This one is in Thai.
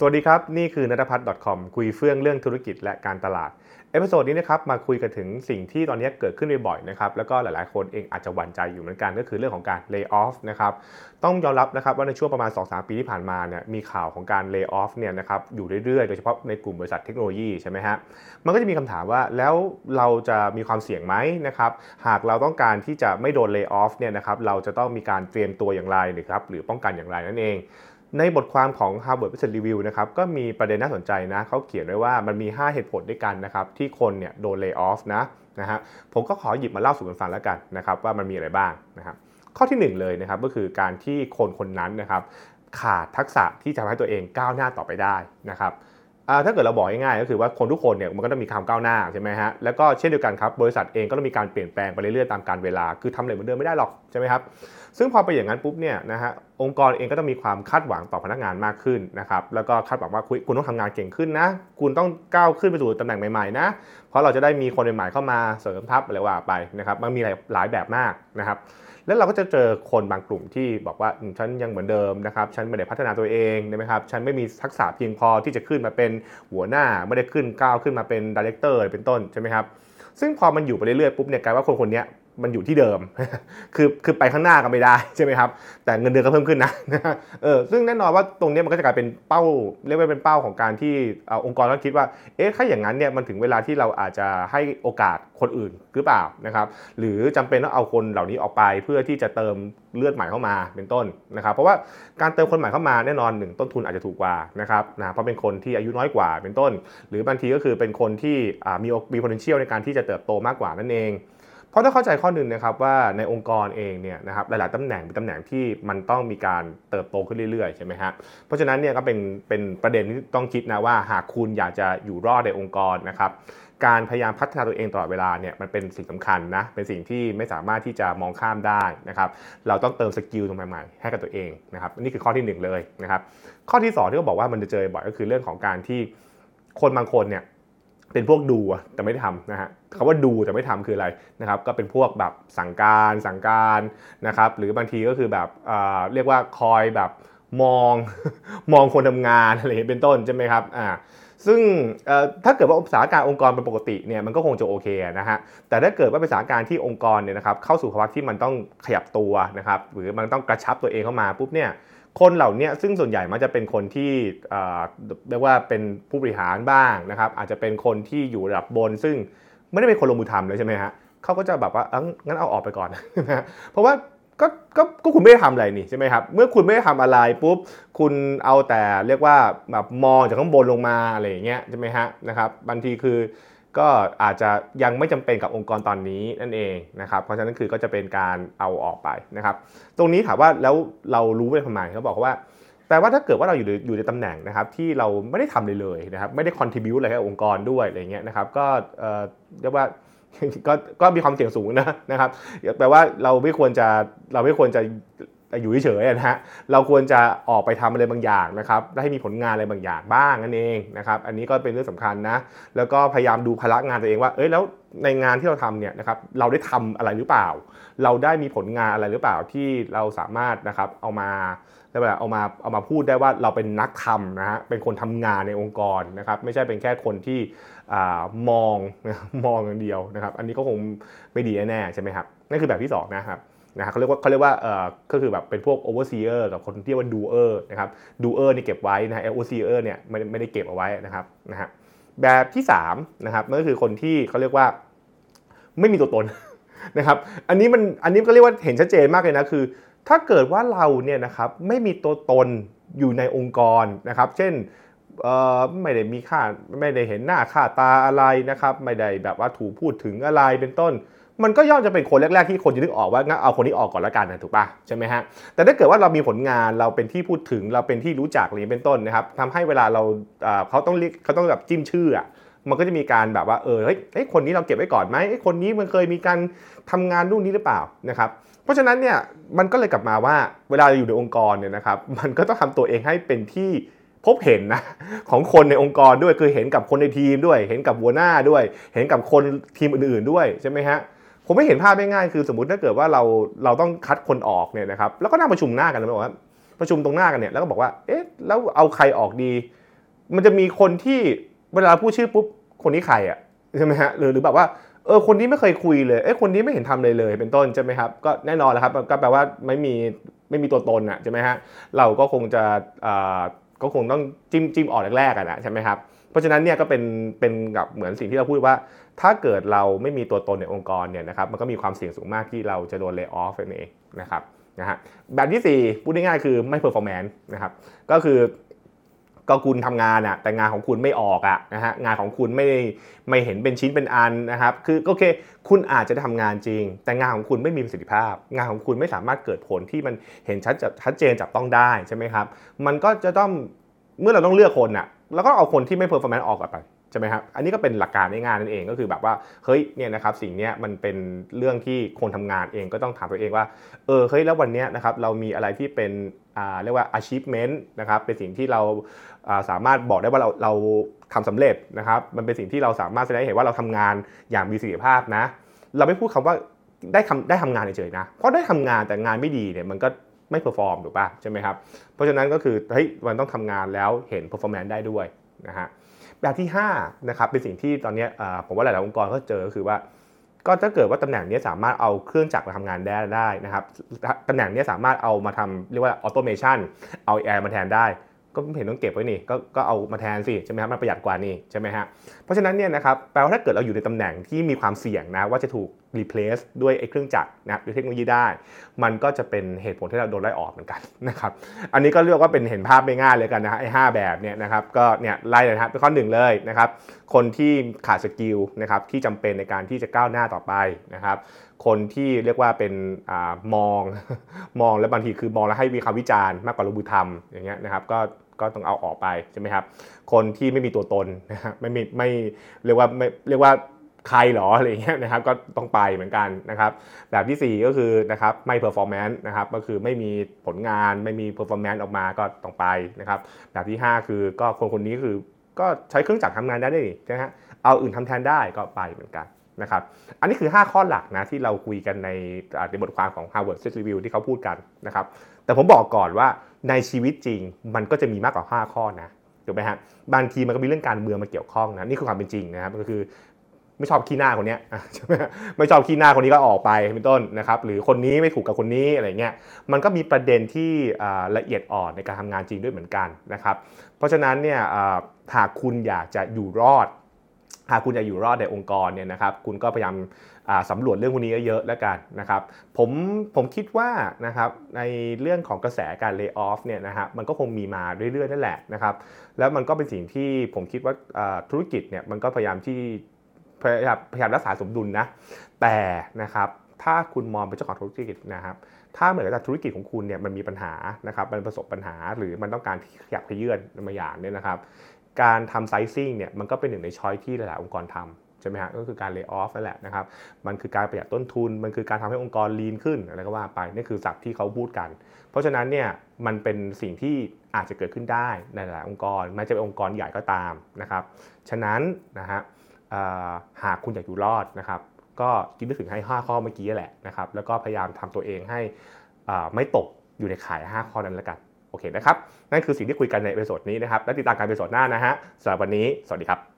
สวัสดีครับ นี่คือนัทพัฒน์ .com คุยเฟื่องเรื่องธุรกิจและการตลาด episode นี้นะครับมาคุยกันถึงสิ่งที่ตอนนี้เกิดขึ้นบ่อยๆนะครับแล้วก็หลายๆคนเองอาจจะหวั่นใจอยู่เหมือนกันก็คือเรื่องของการ layoff นะครับต้องยอมรับนะครับว่าในช่วงประมาณ 2-3 ปีที่ผ่านมาเนี่ยมีข่าวของการ layoff เนี่ยนะครับอยู่เรื่อยๆ โดยเฉพาะในกลุ่มบริษัทเทคโนโลยีใช่ไหมฮะมันก็จะมีคำถามว่าแล้วเราจะมีความเสี่ยงไหมนะครับหากเราต้องการที่จะไม่โดน layoff เนี่ยนะครับเราจะต้องมีการเตรียมตัวอย่างไรหรือครับหรือป้องกันอย่างไรนั่นเอง ในบทความของ Harvard Business Review นะครับก็มีประเด็นน่าสนใจนะเขาเขียนไว้ว่ามันมี 5 เหตุผลด้วยกันนะครับที่คนเนี่ยโดนเลิกออฟนะนะฮะผมก็ขอหยิบมาเล่าสู่กันฟังแล้วกันนะครับว่ามันมีอะไรบ้างนะครับข้อที่ 1 เลยนะครับก็คือการที่คนคนนั้นนะครับขาดทักษะที่จะทำให้ตัวเองก้าวหน้าต่อไปได้นะครับ ถ้าเกิดเราบอกง่ายๆก็คือว่าคนทุกคนเนี่ยมันก็ต้องมีความก้าวหน้าใช่ไหมฮะแล้วก็เช่นเดียวกันครับบริษัทเองก็ต้องมีการเปลี่ยนแปลงไปเรื่อยๆตามการเวลาคือทำอะไรเหมือนเดิมไม่ได้หรอกใช่ไหมครับซึ่งพอไปอย่างนั้นปุ๊บเนี่ยนะฮะองค์กรเองก็ต้องมีความคาดหวังต่อพนักงานมากขึ้นนะครับแล้วก็คาดหวังว่าคุณต้องทำงานเก่งขึ้นนะ คุณต้องก้าวขึ้นไปสู่ตำแหน่งใหม่ๆนะเพราะเราจะได้มีคนใหม่ๆเข้ามาเสริมทัพอะไรว่าไปนะครับมันมีหลายแบบมากนะครับ แล้วเราก็จะเจอคนบางกลุ่มที่บอกว่าฉันยังเหมือนเดิมนะครับฉันไม่ได้พัฒนาตัวเองใช่ไหมครับฉันไม่มีทักษะเพียงพอที่จะขึ้นมาเป็นหัวหน้าไม่ได้ขึ้นก้าวขึ้นมาเป็นดีเลกเตอร์เป็นต้นใช่ไหมครับซึ่งพอมันอยู่ไปเรื่อยๆปุ๊บเนี่ยกลายว่าคนคนนี้ มันอยู่ที่เดิม คือคือไปข้างหน้าก็ไม่ได้ใช่ไหมครับ แต่เงินเดือนก็เพิ่มขึ้นนะเออซึ่งแน่นอนว่าตรงนี้มันก็จะกลายเป็นเป้า เรียกว่าเป็นเป้าของการที่องค์กรต้องคิดว่า เอ๊ะถ้าอย่างนั้นเนี่ยมันถึงเวลาที่เราอาจจะให้โอกาสคนอื่นหรือเปล่านะครับ หรือจำเป็นต้องเอาคนเหล่านี้ออกไปเพื่อที่จะเติมเลือดใหม่เข้ามาเป็นต้นนะครับ เพราะว่าการเติมคนใหม่เข้ามาแน่นอนหนึ่งต้นทุนอาจจะถูกกว่านะครับนะเพราะเป็นคนที่อายุน้อยกว่าเป็นต้น หรือ บางทีก็คือเป็นคนที่มีมี potential ในการที่จะเติบโตมากกว่านั่นเอง เพราะต้องเข้าใจข้อหนึ่งนะครับว่าในองค์กรเองเนี่ยนะครับหลายๆตำแหน่งเป็นตำแหน่งที่มันต้องมีการเติบโตขึ้นเรื่อยๆใช่ไหมฮะเพราะฉะนั้นเนี่ยก็เป็นเป็นประเด็นที่ต้องคิดนะว่าหากคุณอยากจะอยู่รอดในองค์กรนะครับการพยายามพัฒนาตัวเองตลอดเวลาเนี่ยมันเป็นสิ่งสำคัญนะเป็นสิ่งที่ไม่สามารถที่จะมองข้ามได้นะครับเราต้องเติมสกิลตรงใหม่ๆให้กับตัวเองนะครับนี่คือข้อที่ 1 เลยนะครับข้อที่ 2 ที่เขาบอกว่ามันจะเจอบ่อยก็คือเรื่องของการที่คนบางคนเนี่ย เป็นพวกดูแต่ไม่ได้ทำนะฮะคำว่าดูแต่ไม่ทำคืออะไรนะครับก็เป็นพวกแบบสั่งการสั่งการนะครับหรือบางทีก็คือแบบเรียกว่าคอยแบบมองมองคนทำงานอะไรเป็นต้นใช่ไหมครับอ่าซึ่งถ้าเกิดว่าสถาการองค์กรเป็นปกติเนี่ยมันก็คงจะโอเคนะฮะแต่ถ้าเกิดว่าเป็นสาการที่องค์กรเนี่ยนะครับเข้าสู่ภาวะที่มันต้องขยับตัวนะครับหรือมันต้องกระชับตัวเองเข้ามาปุ๊บเนี่ย คนเหล่านี้ซึ่งส่วนใหญ่มันจะเป็นคนที่เรียกว่าเป็นผู้บริหารบ้างนะครับอาจจะเป็นคนที่อยู่ระดับบน ซึ่งไม่ได้เป็นคนลงมือทำเลยใช่ไหมฮะเขาก็จะแบบว่างั้นเอาออกไปก่อนนะเพราะว่าก็ก็ก็คุณไม่ได้ทำอะไรนี่ใช่ไหมครับ เมื่อคุณไม่ได้ทำอะไรปุ๊บ คุณเอาแต่เรียกว่าแบบมองจากข้างบนลงมาอะไรอย่างเงี้ยใช่ไหมฮะนะครับบางทีคือ ก็อาจจะยังไม่จำเป็นกับองค์กรตอนนี้นั่นเองนะครับ เพราะฉะนั้นคือก็จะเป็นการเอาออกไปนะครับ ตรงนี้ถามว่าแล้วเรารู้ไปทำไมเขาบอกว่าแปลว่าถ้าเกิดว่าเราอยู่อยู่ในตำแหน่งนะครับที่เราไม่ได้ทำเลยเลยนะครับไม่ได้คอนทิบิวอะไรกับองค์กรด้วยอะไรเงี้ยนะครับก็เรียกว่าก็ก็มีความเสี่ยงสูงนะนะครับแปลว่าเราไม่ควรจะเราไม่ควรจะ อยู่เฉยๆนะฮะเราควรจะออกไปทำอะไรบางอย่างนะครับและให้มีผลงานอะไรบางอย่างบ้างนั่นเองนะครับอันนี้ก็เป็นเรื่องสำคัญนะแล้วก็พยายามดูพละงานตัวเองว่าเอ้ยแล้วในงานที่เราทำเนี่ยนะครับเราได้ทำอะไรหรือเปล่า เราได้มีผลงานอะไรหรือเปล่าที่เราสามารถนะครับเอามาได้แบบเอามาเอามาพูดได้ว่าเราเป็นนักทำนะฮะเป็นคนทำงานในองค์กรนะครับไม่ใช่เป็นแค่คนที่มองมองอย่างเดียวนะครับ อันนี้ก็คงไม่ดีแน่ใช่ไหมครับนั่นคือแบบที่2นะครับ นะเขาเรียกว่าเขาเรียกว่าเอ่อก็คือแบบเป็นพวก overseer กับคนที่เรียกว่า doer นะครับ doer นี่เก็บไว้นะฮะ overseer เนี่ยไม่ไม่ได้เก็บเอาไว้นะครับนะฮะแบบที่3นะครับนั่นก็คือคนที่เขาเรียกว่าไม่มีตัวตนนะครับอันนี้มันอันนี้ก็เรียกว่าเห็นชัดเจนมากเลยนะคือ ถ้าเกิดว่าเราเนี่ยนะครับไม่มีตัวตนอยู่ในองค์กรนะครับ เช่นไม่ได้มีค่าไม่ได้เห็นหน้าค่าตาอะไรนะครับ ไม่ได้แบบว่าถูกพูดถึงอะไรเป็นต้น มันก็ย่อมจะเป็นคนแรกๆที่คนจะนึกออกว่างั้นเอาคนนี้ออกก่อนล้วกันนะถูกปะใช่ไหมฮะแต่ถ้าเกิดว่าเรามีผลงานเราเป็นที่พูดถึงเราเป็นที่รู้จักอะไรเป็นต้นนะครับทำให้เวลาเราเขาต้องเรียกเขาต้องแบบจิ้มชื่ออะมันก็จะมีการแบบว่าเออเฮ้ยคนนี้เราเก็บไว้ก่อนไหมคนนี้มันเคยมีการทำงานนู่นนี้หรือเปล่านะครับเพราะฉะนั้นเนี่ยมันก็เลยกลับมาว่าเวลาอยู่ในองค์กรเนี่ยนะครับมันก็ต้องทำตัวเองให้เป็นที่พบเห็นนะของคนในองค์กรด้วยคือเห็นกับคนในทีมด้วย เห็นกับหัวหน้าด้วย เห็นกับคนทีมอื่นๆด้วยใช่ไหมฮะ ผมไม่เห็นภาพง่ายๆคือสมมติถ้าเกิดว่าเราเราต้องคัดคนออกเนี่ยนะครับแล้วก็นั่งประชุมหน้ากันนะบอกว่าประชุมตรงหน้ากันเนี่ยแล้วก็บอกว่าเอ๊ะแล้วเอาใครออกดี มันจะมีคนที่เวลาพูดชื่อปุ๊บคนนี้ใครอะใช่ไหมฮะหรือหรือแบบว่าเออคนนี้ไม่เคยคุยเลยเอ้คนนี้ไม่เห็นทำเลยเลย เป็นต้นใช่ไหมครับก็แน่นอนแล้วครับก็แปลว่าไม่มีไม่มีตัวตนอะใช่ไหมฮะเราก็คงจะอ่าก็คงต้องจิ้มจิ้มออกแรกๆกันนะใช่ไหมครับ เพราะฉะนั้นเนี่ยก็เป็นเป็นกับเหมือนสิ่งที่เราพูดว่า ถ้าเกิดเราไม่มีตัวตนในองค์กรเนี่ยนะครับมันก็มีความเสี่ยงสูงมากที่เราจะโดน layoff นั่นเองนะครับนะฮะแบบที่ 4 พูดง่ายๆคือไม่ performance นะครับก็คือก็คุณทำงานอะแต่งานของคุณไม่ออกอะนะฮะงานของคุณไม่ไม่เห็นเป็นชิ้นเป็นอันนะครับคือโอเค คุณอาจจะทำงานจริง แต่งานของคุณไม่มีประสิทธิภาพ งานของคุณไม่สามารถเกิดผลที่มันเห็นชัดชัดเจนจับต้องได้ใช่ไหมครับมันก็จะต้องเมื่อเราต้องเลือกคนอะ เราก็เอาคนที่ไม่ performance ออกไปใช่ไหมครับ อันนี้ก็เป็นหลักการง่ายๆนั่นเองก็คือแบบว่าเฮ้ยเนี่ยนะครับสิ่งนี้มันเป็นเรื่องที่คนทำงานเองก็ต้องถามตัวเองว่าเออเฮ้ยแล้ววันนี้นะครับเรามีอะไรที่เป็นอ่าเรียกว่า achievement นะครับเป็นสิ่งที่เราสามารถบอกได้ว่าเราเราทำสำเร็จนะครับมันเป็นสิ่งที่เราสามารถแสดงให้เห็นว่าเราทำงานอย่างมีประสิทธิภาพนะ เราไม่พูดคำว่าได้ทำได้ทำงานเฉยๆนะเพราะได้ทำงานแต่งานไม่ดีเนี่ยมันก็ ไม่ perform ถูกป่ะใช่ไหมครับ เพราะฉะนั้นก็คือเฮ้ยมันต้องทำงานแล้วเห็น performance ได้ด้วยนะฮะแบบที่5นะครับเป็นสิ่งที่ตอนนี้ผมว่าหลายๆองค์กรก็เจอคือว่า ก็ถ้าเกิดว่าตำแหน่งนี้สามารถเอาเครื่องจักรมาทำงานได้ได้นะครับตำแหน่งนี้สามารถเอามาทำเรียกว่า automation เอา AI มาแทนได้ ก็เห็นต้องเก็บไว้นี่กก็เอามาแทนสิใช่ไหมครับมันประหยัดกว่านี่ใช่ไหมฮะเพราะฉะนั้นเนี่ยนะครับแปลว่าถ้าเกิดเราอยู่ในตำแหน่งที่มีความเสี่ยงนะว่าจะถูก replace ด้วยไอ้เครื่องจักรนะด้วยเทคโนโลยีได้ มันก็จะเป็นเหตุผลที่เราโดนไล่ออกเหมือนกันนะครับอันนี้ก็เรียกว่าเป็นเห็นภาพไม่ง่ายเลยกันนะไอ้หแบบเนี่ยนะครับก็เนี่ยไล่เลยนะครับเป็นข้อหนึ่งเลยนะครับคนที่ขาดสกิลนะครับที่จำเป็นในการที่จะก้าวหน้าต่อไปนะครับคนที่เรียกว่าเป็นอมองมองแล้วบางทีคือมองแล้วให้มีคำวิจารณ์มากกว่าลงมือทำอย่างเงี้ยนะครับก็ก็ต้องเอาออกไปใช่ไหมครับ คนที่ไม่มีตัวตนนะฮะไม่มีไม่เรียกว่าไม่เรียกว่า ใครหรออะไรเงี้ยนะครับก็ต้องไปเหมือนกันนะครับแบบที่ 4 ก็คือนะครับไม่ performance นะครับก็คือไม่มีผลงานไม่มี performance ออกมาก็ต้องไปนะครับแบบที่ 5 คือก็คนคนนี้คือก็ใช้เครื่องจักรทำงานได้ด้วยใช่ไหมฮะเอาอื่นทำแทนได้ก็ไปเหมือนกันนะครับอันนี้คือ 5 ข้อหลักนะที่เราคุยกันในในบทความของ Harvard Business Review ที่เขาพูดกันนะครับแต่ผมบอกก่อนว่าในชีวิตจริงมันก็จะมีมากกว่า 5 ข้อนะถูกไหมฮะบางทีมันก็มีเรื่องการเมืองมาเกี่ยวข้องนะนี่คือความเป็นจริงนะครับก็คือ ไม่ชอบขี้หน้าคนนี้ใช่ไหมไม่ชอบขี้หน้าคนนี้ก็ออกไปเป็นต้นนะครับหรือคนนี้ไม่ถูกกับคนนี้อะไรเงี้ยมันก็มีประเด็นที่ละเอียดอ่อนในการทำงานจริงด้วยเหมือนกันนะครับเพราะฉะนั้นเนี่ยหากคุณอยากจะอยู่รอด หากคุณจะอยู่รอดในองค์กรเนี่ยนะครับคุณก็พยายามสำรวจเรื่องพวกนี้เยอะๆแล้วกันนะครับผมผมคิดว่านะครับในเรื่องของกระแสการเลิกออฟเนี่ยนะฮะมันก็คงมีมาเรื่อยๆนั่นแหละนะครับแล้วมันก็เป็นสิ่งที่ผมคิดว่าธุรกิจเนี่ยมันก็พยายามที่ พยายามพยายามรักษาสมดุลนะ แต่นะครับถ้าคุณมองเป็นเจ้าของธุรกิจนะครับ ถ้าเหมือนกับธุรกิจของคุณเนี่ยมันมีปัญหานะครับ มันประสบปัญหาหรือมันต้องการขยับขยื่นมาอย่างเนี่ยนะครับ การทำไซซิ่งเนี่ยมันก็เป็นหนึ่งในช้อยที่หลาย ๆ องค์กรทำใช่ไหมฮะก็คือการเลิกออฟนั่นแหละนะครับ มันคือการประหยัดต้นทุน มันคือการทำให้องค์กร lean ขึ้นอะไรก็ว่าไปนี่คือศัพท์ที่เขาพูดกัน เพราะฉะนั้นเนี่ยมันเป็นสิ่งที่อาจจะเกิดขึ้นได้ในหลายองค์กรแม้จะเป็นองค์กรใหญ่ก็ตามนะครับ ฉะนั้นนะฮะ หากคุณอยากอยู่รอดนะครับ ก็คิดนึกถึงให้ 5 ข้อเมื่อกี้แหละนะครับ แล้วก็พยายามทำตัวเองให้ไม่ตกอยู่ในข่าย 5 ข้อนั้นแล้วกันโอเคนะครับ นั่นคือสิ่งที่คุยกันใน episode นี้นะครับ และติดตามการ episode หน้านะฮะสำหรับวันนี้ สวัสดีครับ